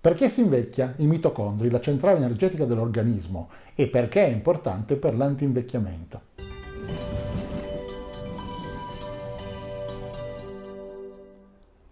Perché si invecchia? I mitocondri, la centrale energetica dell'organismo e perché è importante per l'antinvecchiamento.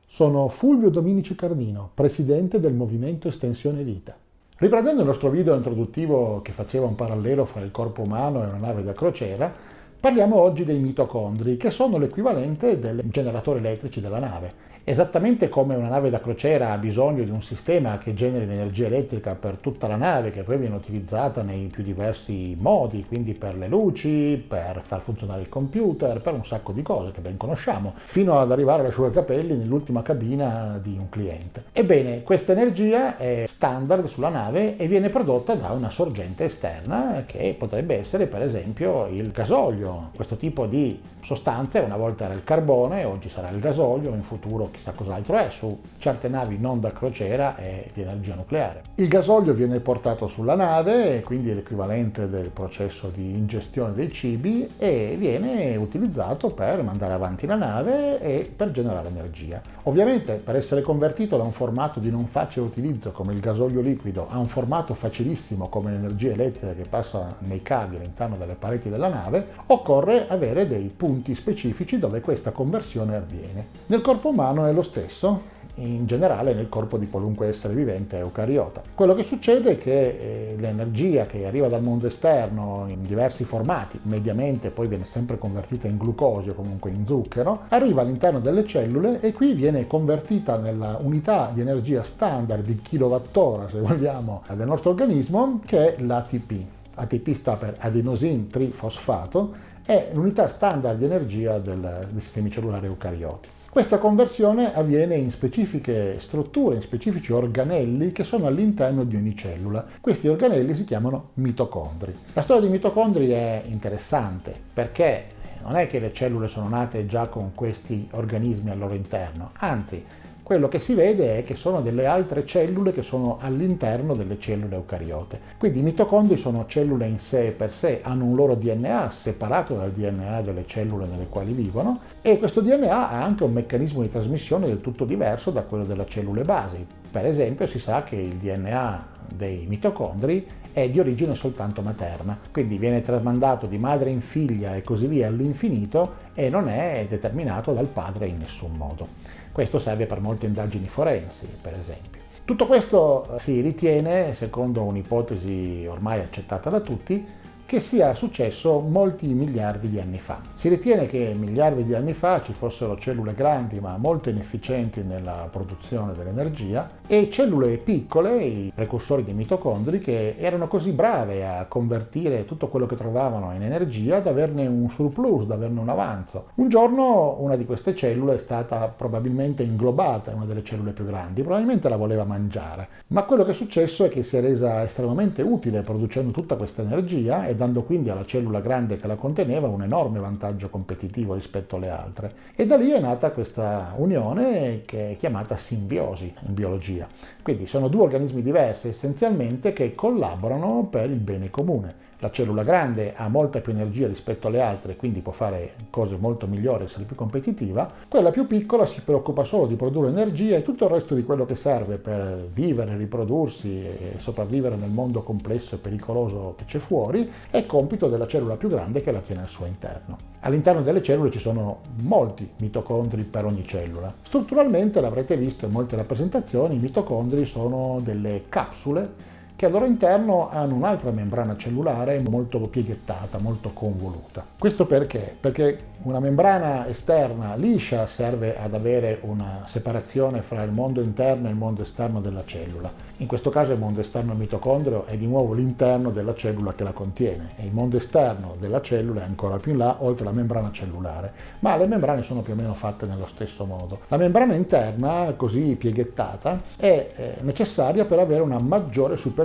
Sono Fulvio Dominici Cardino, presidente del Movimento Estensione Vita. Riprendendo il nostro video introduttivo che faceva un parallelo fra il corpo umano e una nave da crociera, parliamo oggi dei mitocondri, che sono l'equivalente dei generatori elettrici della nave. Esattamente come una nave da crociera ha bisogno di un sistema che generi l'energia elettrica per tutta la nave, che poi viene utilizzata nei più diversi modi, quindi per le luci, per far funzionare il computer, per un sacco di cose che ben conosciamo, fino ad arrivare all'asciugacapelli nell'ultima cabina di un cliente. Ebbene, questa energia è standard sulla nave e viene prodotta da una sorgente esterna che potrebbe essere per esempio il gasolio. Questo tipo di sostanze una volta era il carbone, oggi sarà il gasolio, in futuro chissà cos'altro è, su certe navi non da crociera è di energia nucleare. Il gasolio viene portato sulla nave, quindi è l'equivalente del processo di ingestione dei cibi e viene utilizzato per mandare avanti la nave e per generare energia. Ovviamente per essere convertito da un formato di non facile utilizzo come il gasolio liquido a un formato facilissimo come l'energia elettrica che passa nei cavi all'interno delle pareti della nave, occorre avere dei punti specifici dove questa conversione avviene. Nel corpo umano è lo stesso in generale nel corpo di qualunque essere vivente eucariota. Quello che succede è che eh, l'energia che arriva dal mondo esterno in diversi formati, mediamente poi viene sempre convertita in glucosio, comunque in zucchero, arriva all'interno delle cellule e qui viene convertita nella unità di energia standard di kilowattora, se vogliamo, del nostro organismo, che è l'ATP. ATP sta per adenosin trifosfato, è l'unità standard di energia del, dei sistemi cellulari eucarioti. Questa conversione avviene in specifiche strutture, in specifici organelli che sono all'interno di ogni cellula. Questi organelli si chiamano mitocondri. La storia dei mitocondri è interessante perché non è che le cellule sono nate già con questi organismi al loro interno, anzi quello che si vede è che sono delle altre cellule che sono all'interno delle cellule eucariote. Quindi i mitocondri sono cellule in sé per sé, hanno un loro DNA separato dal DNA delle cellule nelle quali vivono e questo DNA ha anche un meccanismo di trasmissione del tutto diverso da quello delle cellule basi. Per esempio si sa che il DNA dei mitocondri è di origine soltanto materna, quindi viene tramandato di madre in figlia e così via all'infinito e non è determinato dal padre in nessun modo. Questo serve per molte indagini forensi, per esempio. Tutto questo si ritiene, secondo un'ipotesi ormai accettata da tutti, che sia successo molti miliardi di anni fa. Si ritiene che miliardi di anni fa ci fossero cellule grandi ma molto inefficienti nella produzione dell'energia e cellule piccole, i precursori dei mitocondri, che erano così brave a convertire tutto quello che trovavano in energia da averne un surplus, da averne un avanzo. Un giorno una di queste cellule è stata probabilmente inglobata in una delle cellule più grandi, probabilmente la voleva mangiare, ma quello che è successo è che si è resa estremamente utile producendo tutta questa energia e dando quindi alla cellula grande che la conteneva un enorme vantaggio competitivo rispetto alle altre. E da lì è nata questa unione che è chiamata simbiosi in biologia. Quindi sono due organismi diversi essenzialmente che collaborano per il bene comune. La cellula grande ha molta più energia rispetto alle altre, quindi può fare cose molto migliori, essere più competitiva. Quella più piccola si preoccupa solo di produrre energia e tutto il resto di quello che serve per vivere, riprodursi e sopravvivere nel mondo complesso e pericoloso che c'è fuori è compito della cellula più grande che la tiene al suo interno. All'interno delle cellule ci sono molti mitocondri per ogni cellula. Strutturalmente, l'avrete visto in molte rappresentazioni, i mitocondri sono delle capsule che al loro interno hanno un'altra membrana cellulare molto pieghettata, molto convoluta. Questo perché? Perché una membrana esterna liscia serve ad avere una separazione fra il mondo interno e il mondo esterno della cellula. In questo caso il mondo esterno del mitocondrio è di nuovo l'interno della cellula che la contiene e il mondo esterno della cellula è ancora più in là, oltre la membrana cellulare. Ma le membrane sono più o meno fatte nello stesso modo. La membrana interna, così pieghettata, è eh, necessaria per avere una maggiore superficie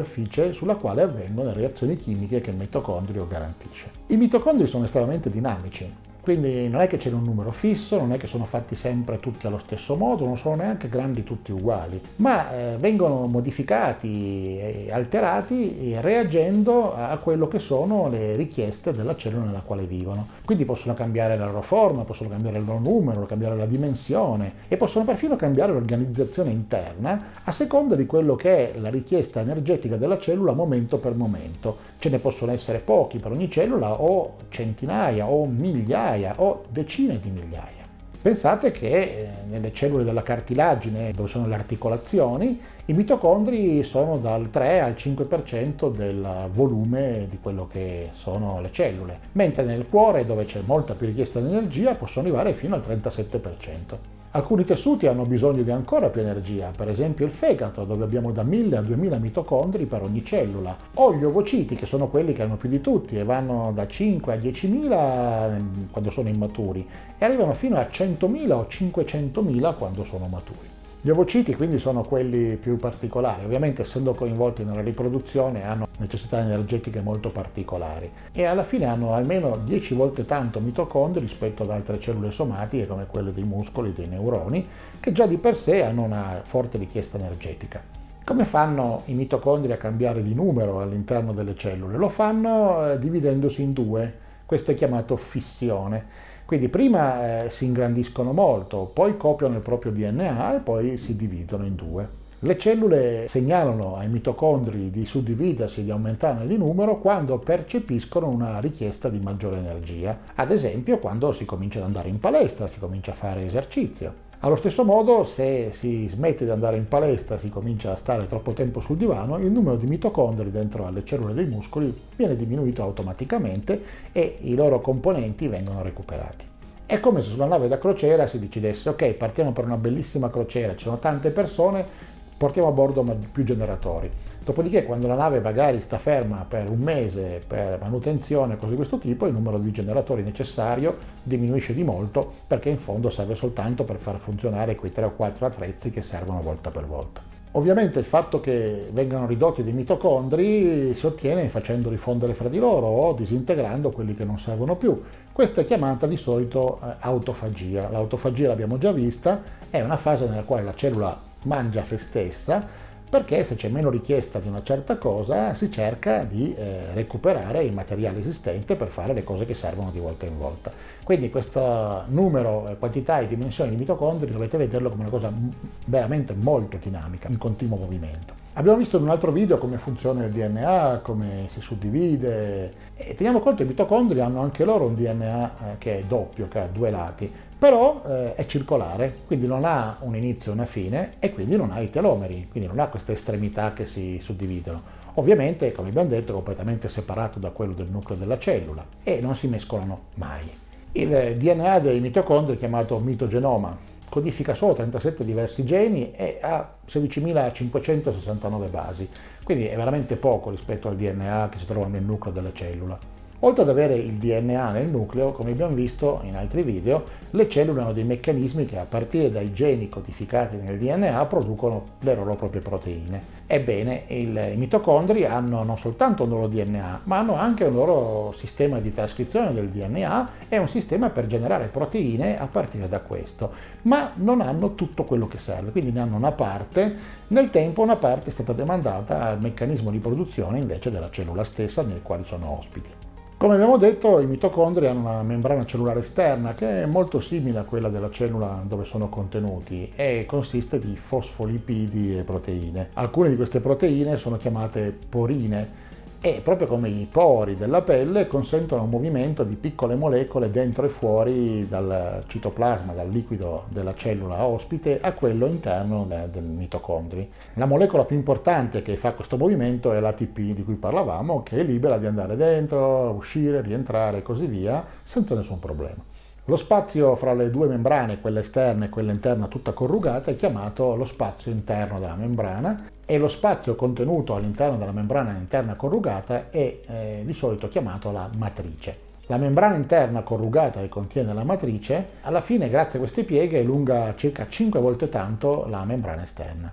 sulla quale avvengono le reazioni chimiche che il mitocondrio garantisce. I mitocondri sono estremamente dinamici Quindi non è che c'è un numero fisso, non è che sono fatti sempre tutti allo stesso modo, non sono neanche grandi tutti uguali, ma eh, vengono modificati e alterati reagendo a quello che sono le richieste della cellula nella quale vivono. Quindi possono cambiare la loro forma, possono cambiare il loro numero, cambiare la dimensione e possono perfino cambiare l'organizzazione interna a seconda di quello che è la richiesta energetica della cellula momento per momento. Ce ne possono essere pochi per ogni cellula o centinaia o migliaia o decine di migliaia. Pensate che eh, nelle cellule della cartilagine, dove sono le articolazioni, i mitocondri sono dal 3 al 5% del volume di quello che sono le cellule, mentre nel cuore, dove c'è molta più richiesta di energia, possono arrivare fino al 37%. Alcuni tessuti hanno bisogno di ancora più energia, per esempio il fegato, dove abbiamo da 1000 a 2000 mitocondri per ogni cellula, o gli ovociti, che sono quelli che hanno più di tutti e vanno da 5 a 10.000 ehm, quando sono immaturi e arrivano fino a 100.000 o 500.000 quando sono maturi. Gli ovociti quindi sono quelli più particolari, ovviamente essendo coinvolti nella riproduzione hanno necessità energetiche molto particolari e alla fine hanno almeno 10 volte tanto mitocondri rispetto ad altre cellule somatiche come quelle dei muscoli, dei neuroni, che già di per sé hanno una forte richiesta energetica. Come fanno i mitocondri a cambiare di numero all'interno delle cellule? Lo fanno eh, dividendosi in due, questo è chiamato fissione. Quindi prima eh, si ingrandiscono molto, poi copiano il proprio DNA e poi si dividono in due. Le cellule segnalano ai mitocondri di suddividersi e di aumentare di numero quando percepiscono una richiesta di maggiore energia, ad esempio quando si comincia ad andare in palestra, si comincia a fare esercizio. Allo stesso modo, se si smette di andare in palestra, si comincia a stare troppo tempo sul divano, il numero di mitocondri dentro alle cellule dei muscoli viene diminuito automaticamente e i loro componenti vengono recuperati. È come se sulla nave da crociera si decidesse, ok, partiamo per una bellissima crociera, ci sono tante persone, portiamo a bordo più generatori. Dopodiché quando la nave magari sta ferma per un mese per manutenzione, cose di questo tipo, il numero di generatori necessario diminuisce di molto perché in fondo serve soltanto per far funzionare quei 3 o 4 attrezzi che servono volta per volta. Ovviamente il fatto che vengano ridotti dei mitocondri si ottiene facendoli fondere fra di loro o disintegrando quelli che non servono più. Questa è chiamata di solito eh, autofagia. L'autofagia l'abbiamo già vista, è una fase nella quale la cellula mangia se stessa perché se c'è meno richiesta di una certa cosa si cerca di eh, recuperare il materiale esistente per fare le cose che servono di volta in volta. Quindi questo numero, eh, quantità e dimensioni di mitocondri dovete vederlo come una cosa veramente molto dinamica, in continuo movimento. Abbiamo visto in un altro video come funziona il DNA, come si suddivide e teniamo conto che i mitocondri hanno anche loro un DNA eh, che è doppio, che ha due lati, però eh, è circolare, quindi non ha un inizio e una fine e quindi non ha i telomeri, quindi non ha queste estremità che si suddividono. Ovviamente, come abbiamo detto, è completamente separato da quello del nucleo della cellula e non si mescolano mai. Il DNA dei mitocondri chiamato mitogenoma, codifica solo 37 diversi geni e ha 16.569 basi, quindi è veramente poco rispetto al DNA che si trova nel nucleo della cellula. Oltre ad avere il DNA nel nucleo, come abbiamo visto in altri video, le cellule hanno dei meccanismi che a partire dai geni codificati nel DNA producono le loro proprie proteine. Ebbene, i mitocondri hanno non soltanto un loro DNA, ma hanno anche un loro sistema di trascrizione del DNA e un sistema per generare proteine a partire da questo, ma non hanno tutto quello che serve, quindi ne hanno una parte, nel tempo una parte è stata demandata al meccanismo di produzione invece della cellula stessa nel quale sono ospiti. Come abbiamo detto, i mitocondri hanno una membrana cellulare esterna che è molto simile a quella della cellula dove sono contenuti e consiste di fosfolipidi e proteine. Alcune di queste proteine sono chiamate porine e proprio come i pori della pelle consentono un movimento di piccole molecole dentro e fuori dal citoplasma, dal liquido della cellula ospite a quello interno del mitocondri. La molecola più importante che fa questo movimento è l'ATP di cui parlavamo, che è libera di andare dentro, uscire, rientrare e così via senza nessun problema. Lo spazio fra le due membrane, quella esterna e quella interna tutta corrugata, è chiamato lo spazio interno della membrana e lo spazio contenuto all'interno della membrana interna corrugata è eh, di solito chiamato la matrice. La membrana interna corrugata che contiene la matrice, alla fine grazie a queste pieghe è lunga circa 5 volte tanto la membrana esterna.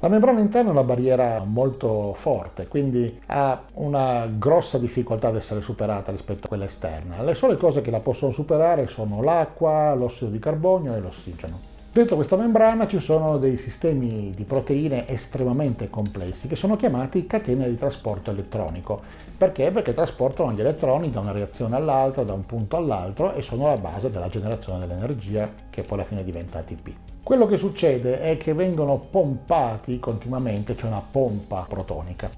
La membrana interna è una barriera molto forte, quindi ha una grossa difficoltà ad essere superata rispetto a quella esterna. Le sole cose che la possono superare sono l'acqua, l'ossido di carbonio e l'ossigeno. Dentro questa membrana ci sono dei sistemi di proteine estremamente complessi che sono chiamati catene di trasporto elettronico. Perché? Perché trasportano gli elettroni da una reazione all'altra, da un punto all'altro e sono la base della generazione dell'energia che poi alla fine diventa ATP. Quello che succede è che vengono pompati continuamente, cioè una pompa protonica.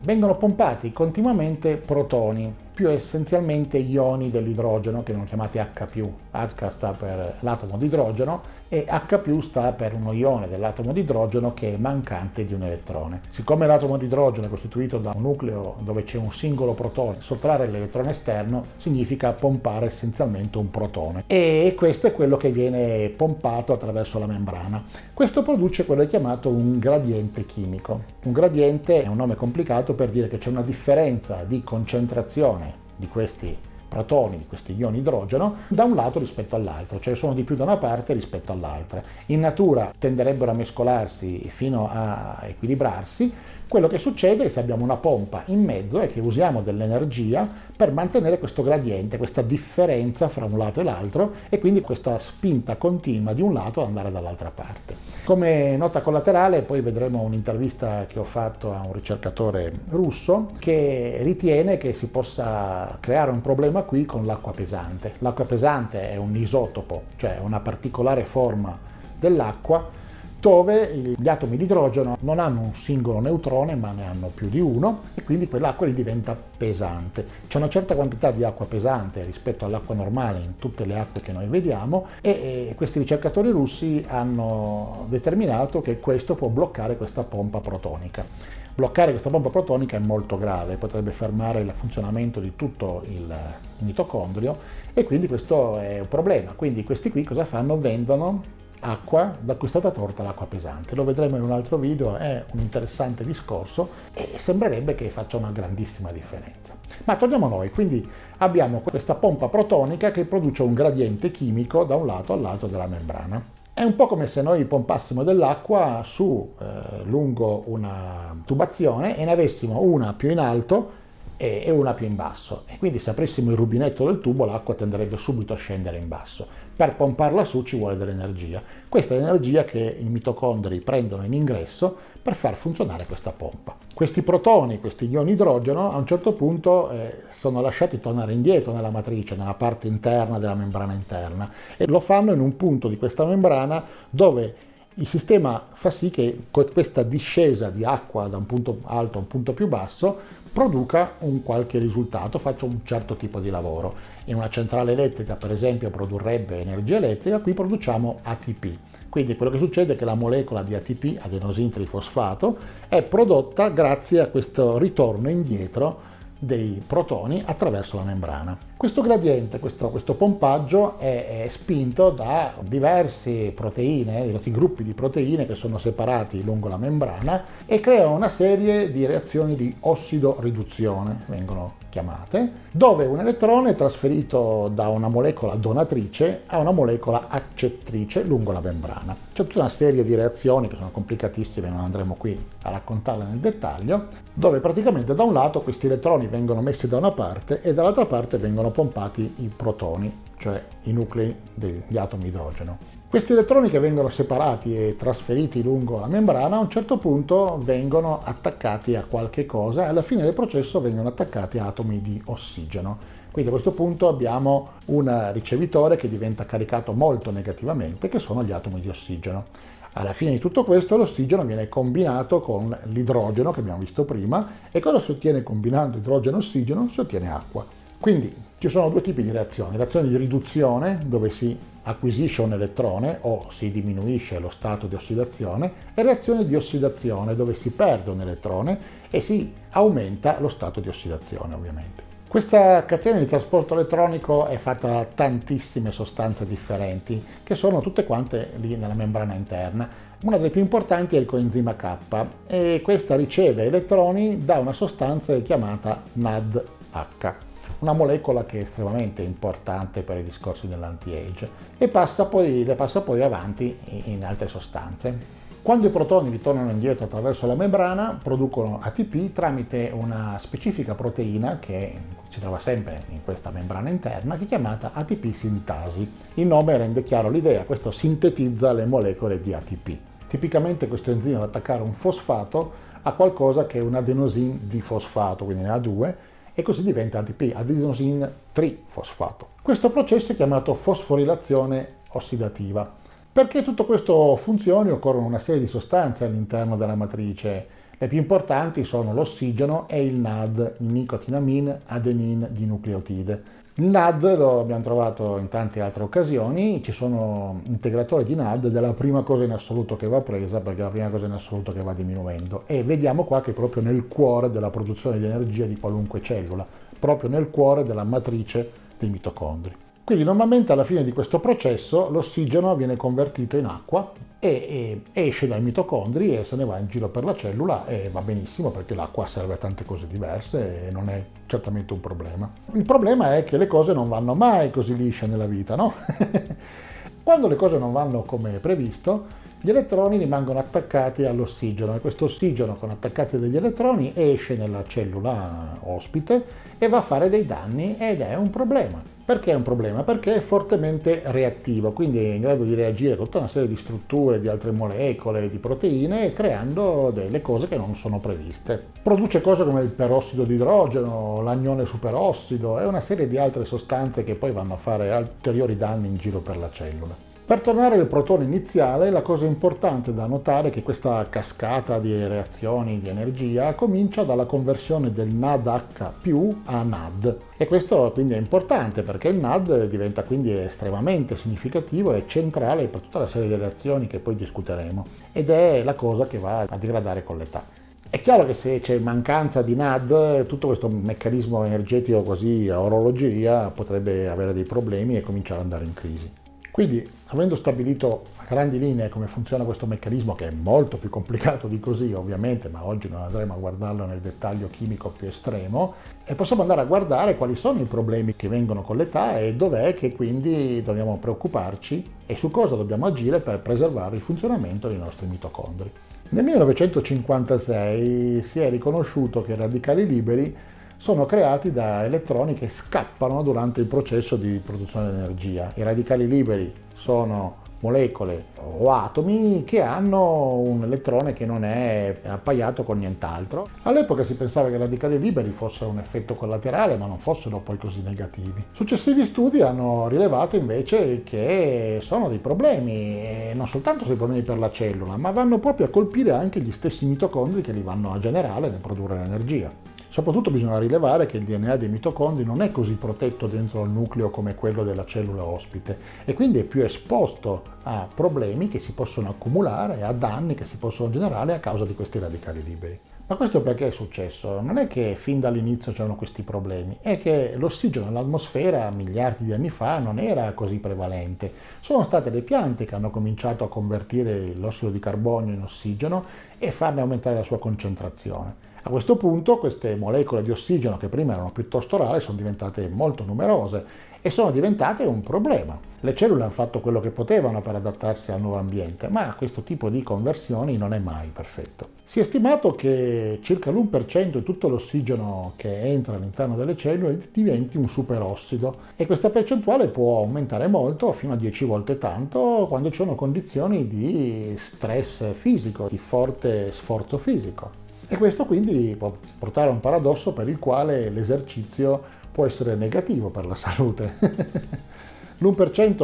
Vengono pompati continuamente protoni, più essenzialmente ioni dell'idrogeno che vengono chiamati H+. H sta per l'atomo di idrogeno e H sta per uno ione dell'atomo di idrogeno che è mancante di un elettrone. Siccome l'atomo di idrogeno è costituito da un nucleo dove c'è un singolo protone, sottrarre l'elettrone esterno significa pompare essenzialmente un protone e questo è quello che viene pompato attraverso la membrana. Questo produce quello che è chiamato un gradiente chimico. Un gradiente è un nome complicato per dire che c'è una differenza di concentrazione di questi protoni di questi ioni idrogeno da un lato rispetto all'altro, cioè sono di più da una parte rispetto all'altra. In natura tenderebbero a mescolarsi fino a equilibrarsi, quello che succede se abbiamo una pompa in mezzo è che usiamo dell'energia per mantenere questo gradiente, questa differenza fra un lato e l'altro e quindi questa spinta continua di un lato ad andare dall'altra parte. Come nota collaterale poi vedremo un'intervista che ho fatto a un ricercatore russo che ritiene che si possa creare un problema qui con l'acqua pesante. L'acqua pesante è un isotopo, cioè una particolare forma dell'acqua dove gli atomi di idrogeno non hanno un singolo neutrone ma ne hanno più di uno e quindi quell'acqua gli diventa pesante. C'è una certa quantità di acqua pesante rispetto all'acqua normale in tutte le acque che noi vediamo e questi ricercatori russi hanno determinato che questo può bloccare questa pompa protonica. Bloccare questa pompa protonica è molto grave, potrebbe fermare il funzionamento di tutto il mitocondrio e quindi questo è un problema. Quindi questi qui cosa fanno? Vendono acqua da cui è stata torta l'acqua pesante. Lo vedremo in un altro video, è un interessante discorso e sembrerebbe che faccia una grandissima differenza. Ma torniamo a noi, quindi abbiamo questa pompa protonica che produce un gradiente chimico da un lato all'altro della membrana. È un po' come se noi pompassimo dell'acqua su eh, lungo una tubazione e ne avessimo una più in alto e una più in basso e quindi se aprissimo il rubinetto del tubo l'acqua tenderebbe subito a scendere in basso. Per pomparla su ci vuole dell'energia. Questa è l'energia che i mitocondri prendono in ingresso per far funzionare questa pompa. Questi protoni, questi ioni idrogeno, a un certo punto eh, sono lasciati tornare indietro nella matrice, nella parte interna della membrana interna e lo fanno in un punto di questa membrana dove il sistema fa sì che questa discesa di acqua da un punto alto a un punto più basso produca un qualche risultato, faccia un certo tipo di lavoro. In una centrale elettrica, per esempio, produrrebbe energia elettrica, qui produciamo ATP. Quindi quello che succede è che la molecola di ATP, adenosintrifosfato, è prodotta grazie a questo ritorno indietro dei protoni attraverso la membrana. Questo gradiente, questo, questo pompaggio è, è, spinto da diverse proteine, diversi gruppi di proteine che sono separati lungo la membrana e crea una serie di reazioni di ossido-riduzione, vengono chiamate, dove un elettrone è trasferito da una molecola donatrice a una molecola accettrice lungo la membrana. C'è tutta una serie di reazioni che sono complicatissime, non andremo qui a raccontarle nel dettaglio, dove praticamente da un lato questi elettroni vengono messi da una parte e dall'altra parte vengono pompati i protoni, cioè i nuclei degli atomi idrogeno. Questi elettroni che vengono separati e trasferiti lungo la membrana a un certo punto vengono attaccati a qualche cosa e alla fine del processo vengono attaccati a atomi di ossigeno. Quindi a questo punto abbiamo un ricevitore che diventa caricato molto negativamente, che sono gli atomi di ossigeno. Alla fine di tutto questo l'ossigeno viene combinato con l'idrogeno che abbiamo visto prima e cosa si ottiene combinando idrogeno e ossigeno? Si ottiene acqua. Quindi ci sono due tipi di reazioni, reazioni di riduzione dove si acquisisce un elettrone o si diminuisce lo stato di ossidazione e reazione di ossidazione dove si perde un elettrone e si aumenta lo stato di ossidazione ovviamente. Questa catena di trasporto elettronico è fatta da tantissime sostanze differenti che sono tutte quante lì nella membrana interna. Una delle più importanti è il coenzima K e questa riceve elettroni da una sostanza chiamata NADH una molecola che è estremamente importante per i discorsi dell'anti-age e passa poi, le passa poi avanti in altre sostanze. Quando i protoni ritornano indietro attraverso la membrana, producono ATP tramite una specifica proteina che si trova sempre in questa membrana interna, che è chiamata ATP sintasi. Il nome rende chiaro l'idea, questo sintetizza le molecole di ATP. Tipicamente questo enzima va ad attaccare un fosfato a qualcosa che è un adenosin difosfato, quindi ne ha due, e così diventa ATP, adenosin trifosfato. Questo processo è chiamato fosforilazione ossidativa. Perché tutto questo funzioni occorrono una serie di sostanze all'interno della matrice. Le più importanti sono l'ossigeno e il NAD, nicotinamine adenin dinucleotide. Il NAD lo abbiamo trovato in tante altre occasioni, ci sono integratori di NAD ed è la prima cosa in assoluto che va presa perché è la prima cosa in assoluto che va diminuendo e vediamo qua che è proprio nel cuore della produzione di energia di qualunque cellula, proprio nel cuore della matrice dei mitocondri. Quindi normalmente alla fine di questo processo l'ossigeno viene convertito in acqua e, e, esce dai mitocondri e se ne va in giro per la cellula e va benissimo perché l'acqua serve a tante cose diverse e non è certamente un problema. Il problema è che le cose non vanno mai così lisce nella vita, no? Quando le cose non vanno come previsto, gli elettroni rimangono attaccati all'ossigeno e questo ossigeno con attaccati degli elettroni esce nella cellula ospite e va a fare dei danni ed è un problema. Perché è un problema? Perché è fortemente reattivo, quindi è in grado di reagire con tutta una serie di strutture, di altre molecole, di proteine, creando delle cose che non sono previste. Produce cose come il perossido di idrogeno, l'anione superossido e una serie di altre sostanze che poi vanno a fare ulteriori danni in giro per la cellula. Per tornare al protone iniziale, la cosa importante da notare è che questa cascata di reazioni di energia comincia dalla conversione del NADH a NAD e questo quindi è importante perché il NAD diventa quindi estremamente significativo e centrale per tutta la serie di reazioni che poi discuteremo ed è la cosa che va a degradare con l'età. È chiaro che se c'è mancanza di NAD, tutto questo meccanismo energetico così a orologeria potrebbe avere dei problemi e cominciare ad andare in crisi. Quindi, avendo stabilito a grandi linee come funziona questo meccanismo, che è molto più complicato di così ovviamente, ma oggi non andremo a guardarlo nel dettaglio chimico più estremo, e possiamo andare a guardare quali sono i problemi che vengono con l'età e dov'è che quindi dobbiamo preoccuparci e su cosa dobbiamo agire per preservare il funzionamento dei nostri mitocondri. Nel 1956 si è riconosciuto che i radicali liberi sono creati da elettroni che scappano durante il processo di produzione di energia. I radicali liberi sono molecole o atomi che hanno un elettrone che non è appaiato con nient'altro. All'epoca si pensava che i radicali liberi fossero un effetto collaterale, ma non fossero poi così negativi. Successivi studi hanno rilevato invece che sono dei problemi, non soltanto dei problemi per la cellula, ma vanno proprio a colpire anche gli stessi mitocondri che li vanno a generare nel produrre l'energia. Soprattutto bisogna rilevare che il DNA dei mitocondri non è così protetto dentro il nucleo come quello della cellula ospite e quindi è più esposto a problemi che si possono accumulare, a danni che si possono generare a causa di questi radicali liberi. Ma questo perché è successo? Non è che fin dall'inizio c'erano questi problemi, è che l'ossigeno nell'atmosfera miliardi di anni fa non era così prevalente. Sono state le piante che hanno cominciato a convertire l'ossido di carbonio in ossigeno e farne aumentare la sua concentrazione. A questo punto queste molecole di ossigeno che prima erano piuttosto rare sono diventate molto numerose e sono diventate un problema. Le cellule hanno fatto quello che potevano per adattarsi al nuovo ambiente, ma questo tipo di conversioni non è mai perfetto. Si è stimato che circa l'1% di tutto l'ossigeno che entra all'interno delle cellule diventi un superossido e questa percentuale può aumentare molto, fino a 10 volte tanto, quando ci sono condizioni di stress fisico, di forte sforzo fisico. E questo quindi può portare a un paradosso per il quale l'esercizio può essere negativo per la salute. L'1%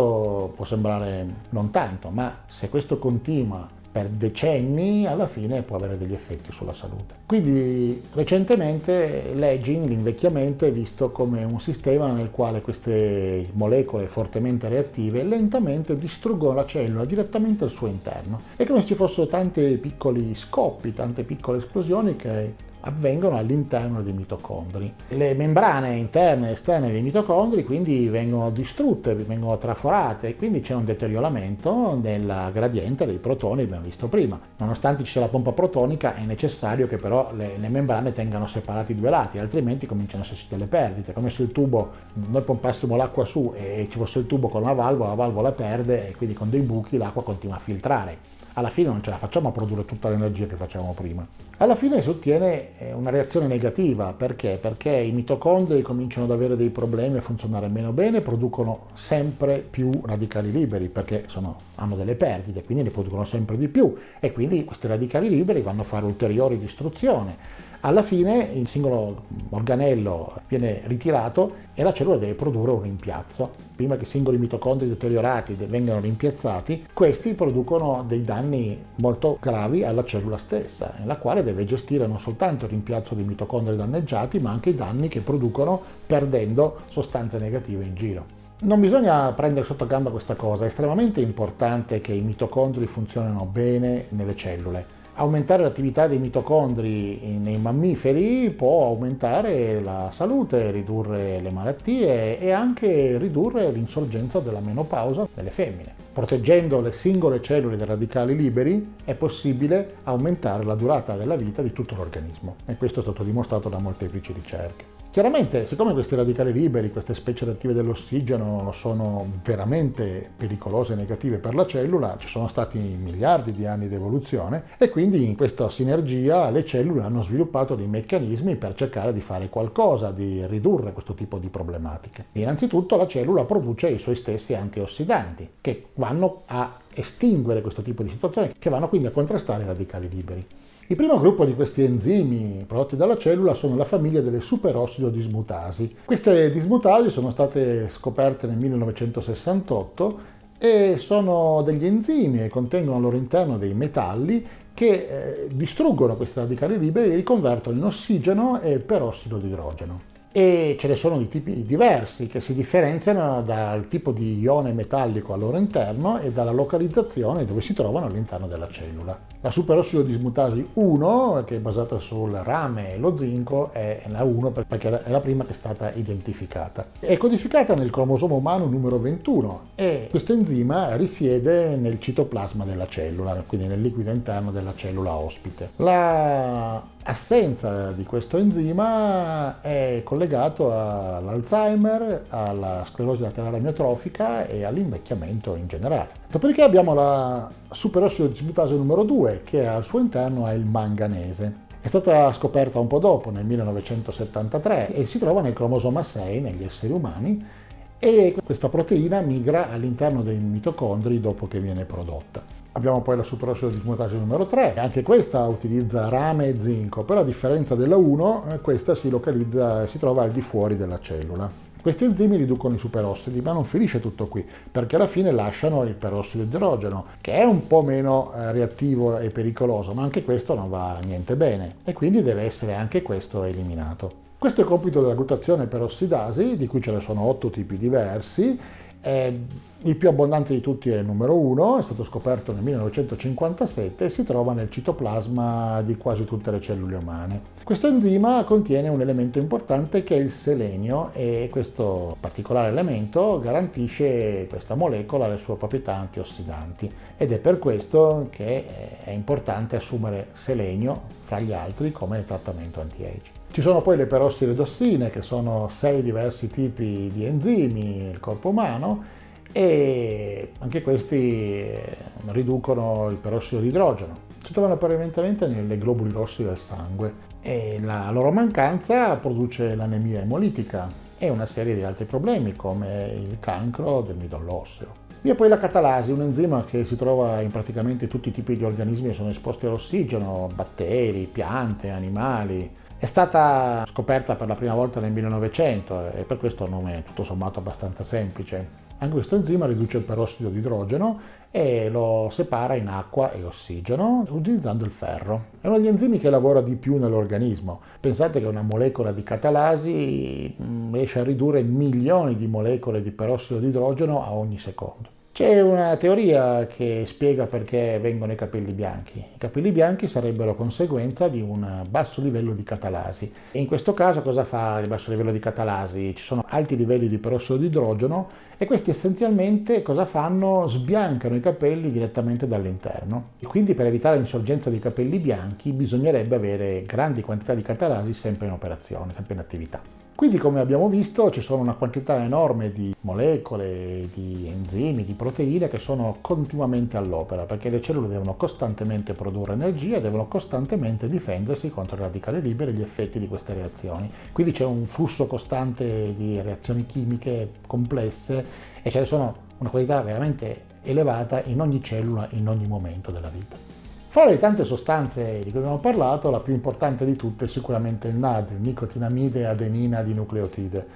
può sembrare non tanto, ma se questo continua per decenni alla fine può avere degli effetti sulla salute. Quindi recentemente l'aging, l'invecchiamento, è visto come un sistema nel quale queste molecole fortemente reattive lentamente distruggono la cellula direttamente al suo interno. È come se ci fossero tanti piccoli scoppi, tante piccole esplosioni che avvengono all'interno dei mitocondri. Le membrane interne e esterne dei mitocondri quindi vengono distrutte, vengono traforate e quindi c'è un deterioramento nel gradiente dei protoni, abbiamo visto prima. Nonostante ci sia la pompa protonica è necessario che però le, le membrane tengano separati i due lati, altrimenti cominciano a esserci delle perdite, come se il tubo, noi pompassimo l'acqua su e ci fosse il tubo con una valvola, la valvola perde e quindi con dei buchi l'acqua continua a filtrare alla fine non ce la facciamo a produrre tutta l'energia che facciamo prima. Alla fine si ottiene eh, una reazione negativa, perché? Perché i mitocondri cominciano ad avere dei problemi a funzionare meno bene, producono sempre più radicali liberi, perché sono, hanno delle perdite, quindi ne producono sempre di più e quindi questi radicali liberi vanno a fare ulteriori distruzione alla fine il singolo organello viene ritirato e la cellula deve produrre un rimpiazzo. Prima che i singoli mitocondri deteriorati vengano rimpiazzati, questi producono dei danni molto gravi alla cellula stessa, la quale deve gestire non soltanto il rimpiazzo dei mitocondri danneggiati, ma anche i danni che producono perdendo sostanze negative in giro. Non bisogna prendere sotto gamba questa cosa, è estremamente importante che i mitocondri funzionino bene nelle cellule aumentare l'attività dei mitocondri nei mammiferi può aumentare la salute, ridurre le malattie e anche ridurre l'insorgenza della menopausa nelle femmine. Proteggendo le singole cellule dai radicali liberi è possibile aumentare la durata della vita di tutto l'organismo e questo è stato dimostrato da molteplici ricerche. Chiaramente, siccome questi radicali liberi, queste specie reattive dell'ossigeno sono veramente pericolose e negative per la cellula, ci sono stati miliardi di anni di evoluzione e quindi in questa sinergia le cellule hanno sviluppato dei meccanismi per cercare di fare qualcosa, di ridurre questo tipo di problematiche. Innanzitutto la cellula produce i suoi stessi antiossidanti che vanno a estinguere questo tipo di situazioni, che vanno quindi a contrastare i radicali liberi. Il primo gruppo di questi enzimi prodotti dalla cellula sono la famiglia delle superossido dismutasi. Queste dismutasi sono state scoperte nel 1968 e sono degli enzimi e contengono al loro interno dei metalli che eh, distruggono questi radicali liberi e li riconvertono in ossigeno e perossido di idrogeno e ce ne sono di tipi diversi che si differenziano dal tipo di ione metallico al loro interno e dalla localizzazione dove si trovano all'interno della cellula. La superossido dismutasi 1, che è basata sul rame e lo zinco, è la 1 perché è la prima che è stata identificata. È codificata nel cromosomo umano numero 21 e questo enzima risiede nel citoplasma della cellula, quindi nel liquido interno della cellula ospite. La assenza di questo enzima è collegato all'Alzheimer, alla sclerosi laterale amiotrofica e all'invecchiamento in generale. Dopodiché abbiamo la superossido dismutase numero 2 che al suo interno ha il manganese. È stata scoperta un po' dopo, nel 1973, e si trova nel cromosoma 6 negli esseri umani e questa proteina migra all'interno dei mitocondri dopo che viene prodotta. Abbiamo poi la superossido dismutase numero 3, anche questa utilizza rame e zinco, però a differenza della 1, eh, questa si localizza, si trova al di fuori della cellula. Questi enzimi riducono i superossidi, ma non finisce tutto qui, perché alla fine lasciano il perossido idrogeno, che è un po' meno eh, reattivo e pericoloso, ma anche questo non va niente bene e quindi deve essere anche questo eliminato. Questo è il compito della glutazione perossidasi, di cui ce ne sono otto tipi diversi, eh, il più abbondante di tutti è il numero 1, è stato scoperto nel 1957 e si trova nel citoplasma di quasi tutte le cellule umane. Questo enzima contiene un elemento importante che è il selenio e questo particolare elemento garantisce questa molecola le sue proprietà antiossidanti ed è per questo che è importante assumere selenio fra gli altri come trattamento anti-age. Ci sono poi le perossiredossine che sono sei diversi tipi di enzimi nel corpo umano e anche questi eh, riducono il perossido di idrogeno. Si trovano prevalentemente nelle globuli rossi del sangue e la loro mancanza produce l'anemia emolitica e una serie di altri problemi come il cancro del midollo osseo. Vi è poi la catalasi, un enzima che si trova in praticamente tutti i tipi di organismi che sono esposti all'ossigeno, batteri, piante, animali, è stata scoperta per la prima volta nel 1900 e per questo il nome è tutto sommato abbastanza semplice. Anche questo enzima riduce il perossido di idrogeno e lo separa in acqua e ossigeno utilizzando il ferro. È uno degli enzimi che lavora di più nell'organismo. Pensate che una molecola di catalasi mm, riesce a ridurre milioni di molecole di perossido di idrogeno a ogni secondo. C'è una teoria che spiega perché vengono i capelli bianchi. I capelli bianchi sarebbero conseguenza di un basso livello di catalasi. E in questo caso cosa fa il basso livello di catalasi? Ci sono alti livelli di perossido di idrogeno e questi essenzialmente cosa fanno? Sbiancano i capelli direttamente dall'interno. E quindi per evitare l'insorgenza di capelli bianchi bisognerebbe avere grandi quantità di catalasi sempre in operazione, sempre in attività. Quindi come abbiamo visto ci sono una quantità enorme di molecole, di enzimi, di proteine che sono continuamente all'opera perché le cellule devono costantemente produrre energia, devono costantemente difendersi contro i radicali liberi e gli effetti di queste reazioni. Quindi c'è un flusso costante di reazioni chimiche complesse e ce ne sono una quantità veramente elevata in ogni cellula, in ogni momento della vita. Fra le tante sostanze di cui abbiamo parlato, la più importante di tutte è sicuramente il NAD, nicotinamide adenina di nucleotide.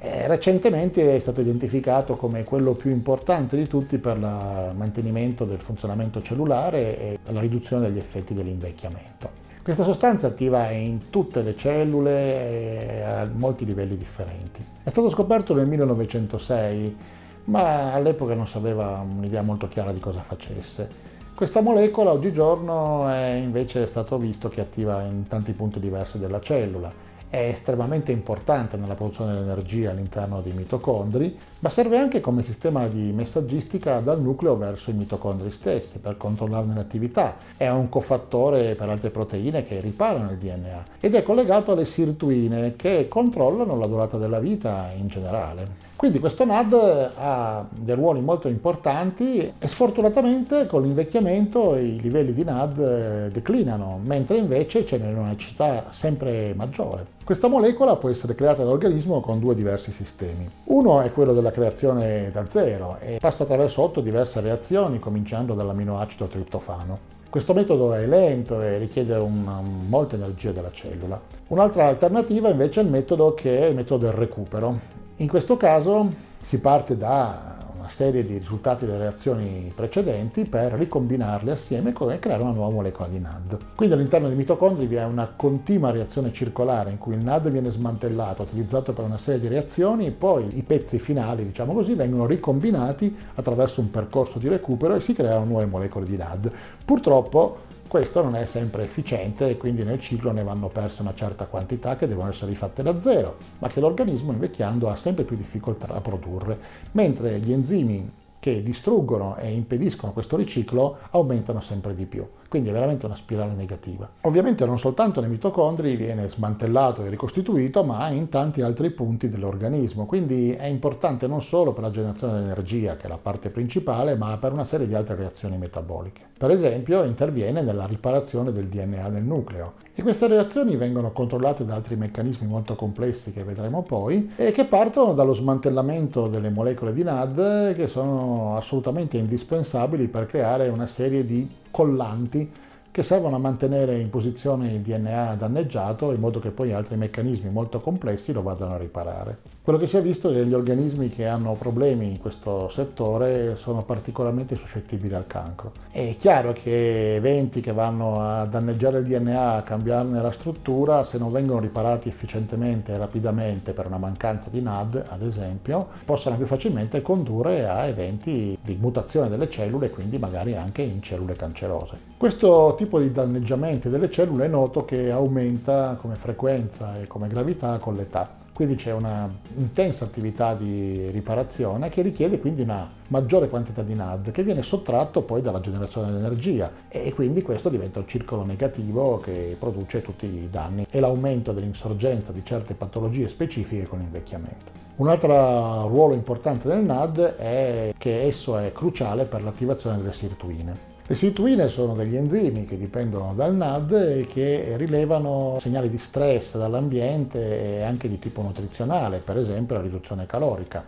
Eh, recentemente è stato identificato come quello più importante di tutti per il mantenimento del funzionamento cellulare e la riduzione degli effetti dell'invecchiamento. Questa sostanza attiva in tutte le cellule a molti livelli differenti. È stato scoperto nel 1906, ma all'epoca non si aveva un'idea molto chiara di cosa facesse. Questa molecola oggigiorno è invece stato visto che attiva in tanti punti diversi della cellula. È estremamente importante nella produzione di energia all'interno dei mitocondri, ma serve anche come sistema di messaggistica dal nucleo verso i mitocondri stessi per controllarne l'attività. È un cofattore per altre proteine che riparano il DNA ed è collegato alle sirtuine che controllano la durata della vita in generale. Quindi questo NAD ha dei ruoli molto importanti e sfortunatamente con l'invecchiamento i livelli di NAD eh, declinano, mentre invece ce n'è una necessità sempre maggiore. Questa molecola può essere creata dall'organismo con due diversi sistemi. Uno è quello della creazione da zero e passa attraverso otto diverse reazioni, cominciando dall'aminoacido triptofano. Questo metodo è lento e richiede una, molta energia della cellula. Un'altra alternativa invece è il metodo che è il metodo del recupero. In questo caso si parte da una serie di risultati delle reazioni precedenti per ricombinarli assieme e creare una nuova molecola di NAD. Quindi all'interno dei mitocondri vi è una continua reazione circolare in cui il NAD viene smantellato, utilizzato per una serie di reazioni, poi i pezzi finali, diciamo così, vengono ricombinati attraverso un percorso di recupero e si creano nuove molecole di NAD. Purtroppo questo non è sempre efficiente e quindi nel ciclo ne vanno perse una certa quantità che devono essere rifatte da zero, ma che l'organismo invecchiando ha sempre più difficoltà a produrre, mentre gli enzimi che distruggono e impediscono questo riciclo aumentano sempre di più. Quindi è veramente una spirale negativa. Ovviamente non soltanto nei mitocondri viene smantellato e ricostituito, ma in tanti altri punti dell'organismo. Quindi è importante non solo per la generazione di energia, che è la parte principale, ma per una serie di altre reazioni metaboliche. Per esempio interviene nella riparazione del DNA nel nucleo. E queste reazioni vengono controllate da altri meccanismi molto complessi che vedremo poi e che partono dallo smantellamento delle molecole di NAD che sono assolutamente indispensabili per creare una serie di collanti che servono a mantenere in posizione il DNA danneggiato in modo che poi altri meccanismi molto complessi lo vadano a riparare. Quello che si è visto è che gli organismi che hanno problemi in questo settore sono particolarmente suscettibili al cancro. È chiaro che eventi che vanno a danneggiare il DNA, a cambiarne la struttura, se non vengono riparati efficientemente e rapidamente per una mancanza di NAD, ad esempio, possono più facilmente condurre a eventi di mutazione delle cellule quindi magari anche in cellule cancerose. Questo tipo di danneggiamento delle cellule è noto che aumenta come frequenza e come gravità con l'età. Quindi c'è una intensa attività di riparazione che richiede quindi una maggiore quantità di NAD che viene sottratto poi dalla generazione dell'energia e quindi questo diventa un circolo negativo che produce tutti i danni e l'aumento dell'insorgenza di certe patologie specifiche con l'invecchiamento. Un altro ruolo importante del NAD è che esso è cruciale per l'attivazione delle sirtuine. Le sirtuine sono degli enzimi che dipendono dal NAD e che rilevano segnali di stress dall'ambiente e anche di tipo nutrizionale, per esempio la riduzione calorica,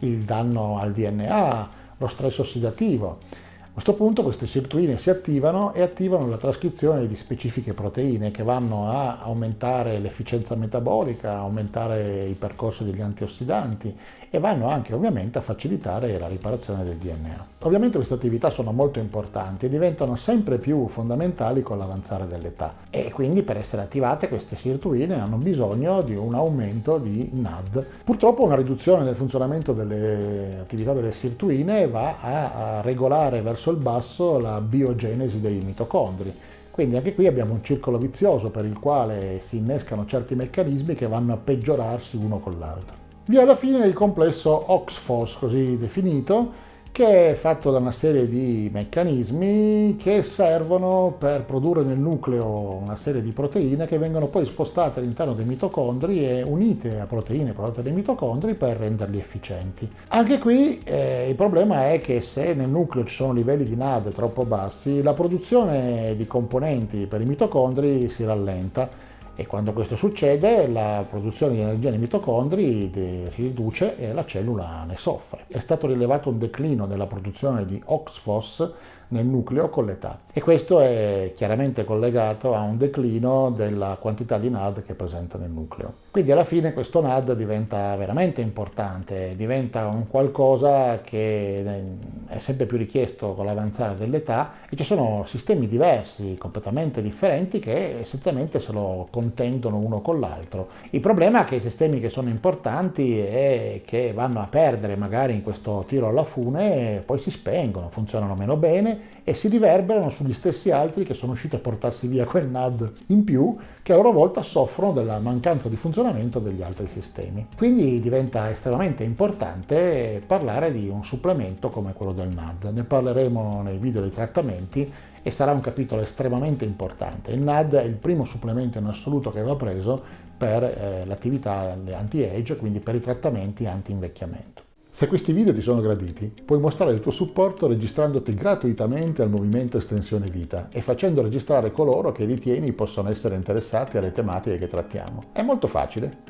il danno al DNA, lo stress ossidativo. A questo punto queste sirtuine si attivano e attivano la trascrizione di specifiche proteine che vanno a aumentare l'efficienza metabolica, aumentare il percorso degli antiossidanti e vanno anche ovviamente a facilitare la riparazione del DNA. Ovviamente queste attività sono molto importanti e diventano sempre più fondamentali con l'avanzare dell'età e quindi per essere attivate queste sirtuine hanno bisogno di un aumento di NAD. Purtroppo una riduzione del funzionamento delle attività delle sirtuine va a regolare verso il basso la biogenesi dei mitocondri. Quindi anche qui abbiamo un circolo vizioso per il quale si innescano certi meccanismi che vanno a peggiorarsi uno con l'altro. Vi è alla fine il complesso OXFOS, così definito, che è fatto da una serie di meccanismi che servono per produrre nel nucleo una serie di proteine che vengono poi spostate all'interno dei mitocondri e unite a proteine prodotte dai mitocondri per renderli efficienti. Anche qui eh, il problema è che se nel nucleo ci sono livelli di NAD troppo bassi, la produzione di componenti per i mitocondri si rallenta e quando questo succede la produzione di energia nei mitocondri si riduce e la cellula ne soffre. È stato rilevato un declino nella produzione di OXFOS nel nucleo con l'età e questo è chiaramente collegato a un declino della quantità di NAD che è presente nel nucleo. Quindi alla fine questo NAD diventa veramente importante, diventa un qualcosa che è sempre più richiesto con l'avanzare dell'età e ci sono sistemi diversi, completamente differenti, che essenzialmente se lo contendono uno con l'altro. Il problema è che i sistemi che sono importanti e che vanno a perdere magari in questo tiro alla fune poi si spengono, funzionano meno bene e si riverberano sugli stessi altri che sono usciti a portarsi via quel NAD in più, che a loro volta soffrono della mancanza di funzionamento degli altri sistemi. Quindi diventa estremamente importante parlare di un supplemento come quello del NAD. Ne parleremo nei video dei trattamenti e sarà un capitolo estremamente importante. Il NAD è il primo supplemento in assoluto che va preso per eh, l'attività anti-age, quindi per i trattamenti anti-invecchiamento. Se questi video ti sono graditi, puoi mostrare il tuo supporto registrandoti gratuitamente al movimento Estensione Vita e facendo registrare coloro che ritieni possono essere interessati alle tematiche che trattiamo. È molto facile.